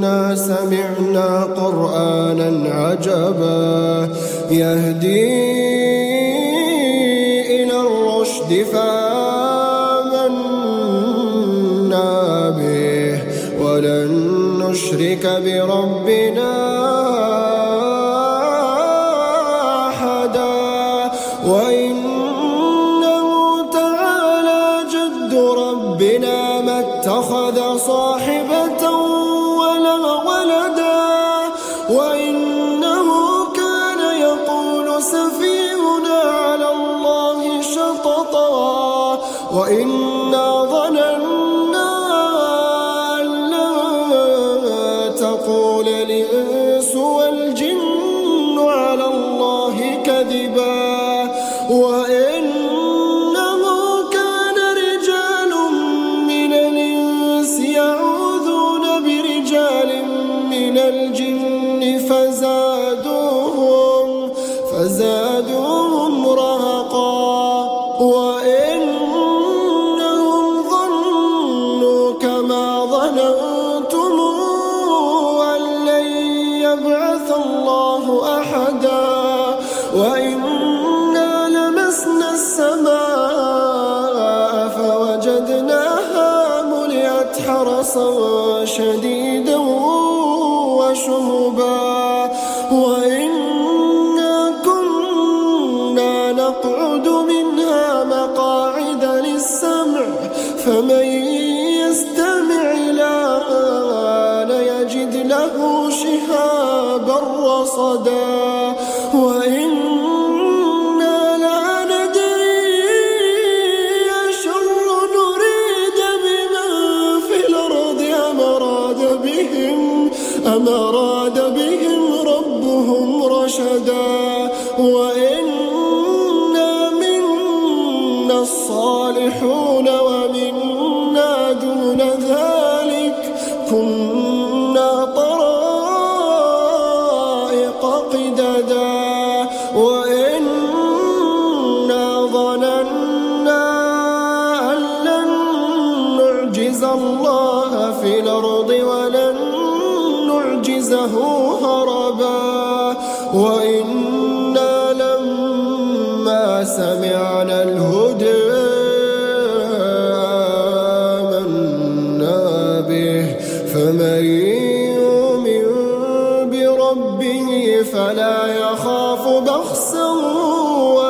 إنا سمعنا قرآنا عجبا يهدي إلى الرشد فآمنا به ولن نشرك بربنا أحدا وإنه تعالى جد ربنا ما اتخذ صاحبة وإنا ظننا أن لا تقول الإنس والجن على الله كذبا. وإنه يبعث الله أحدا وإنا لمسنا السماء فوجدناها ملئت حرسا شديدا وشهبا رصدا وإنا لا ندري نريد بمن في الأرض بهم أم أراد بهم ربهم رشدا وإنا منا الصالحون ومنا دون ذلك كنا نعجزه هربا. وإنا لما سمعنا الهدى آمنا به. فمن يؤمن بربه فلا يخاف بخسا ولا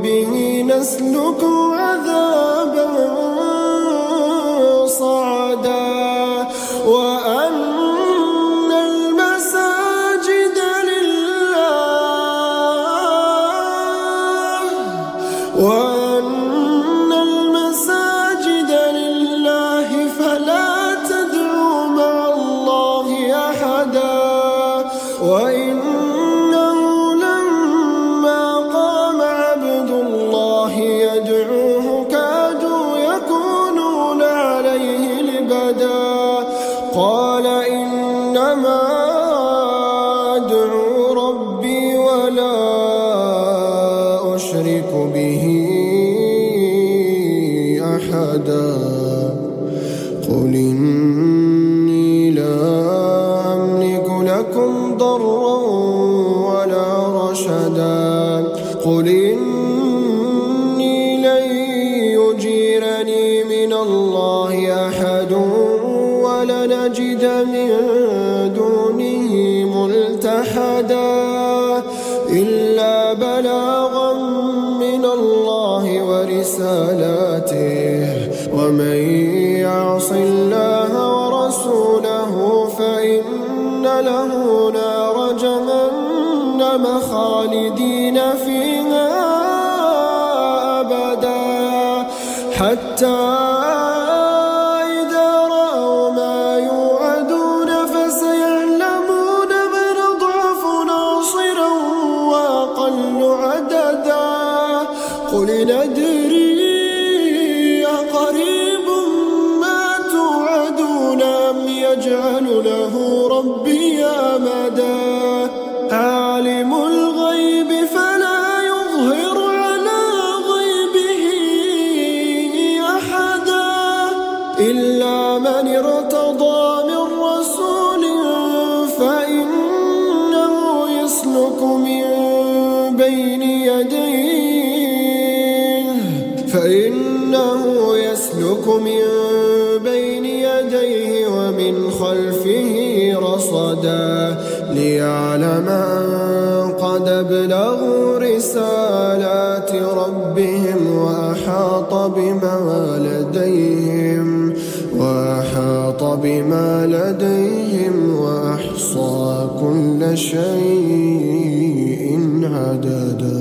ربه نسلكه عذابا صعدا. أدعو ربي ولا أشرك به أحدا. قل إني لا أملك لكم ضرا ولا رشدا. قل إني لن يجيرني من الله أحد ولنجد من دونه ملتحدا إلا بلاغا من الله ورسالاته. ومن يعص الله ورسوله فإن له نار جهنم خالدين فيها أبدا. حتى عددا. قل ندري أقريب ما توعدون أم يجعل له ربي أمدا. عالم الغيب فلا يظهر على غيبه أحدا. إلا من ارتضى من رسول فإنه يسلك من بين يديه فإنه يسلك من بين يديه ومن خلفه رصدا ليعلم أن قد ابلغوا رسالات ربهم وأحاط بما لديهم وأحاط بما لديهم وأحصى كل شيء. عددا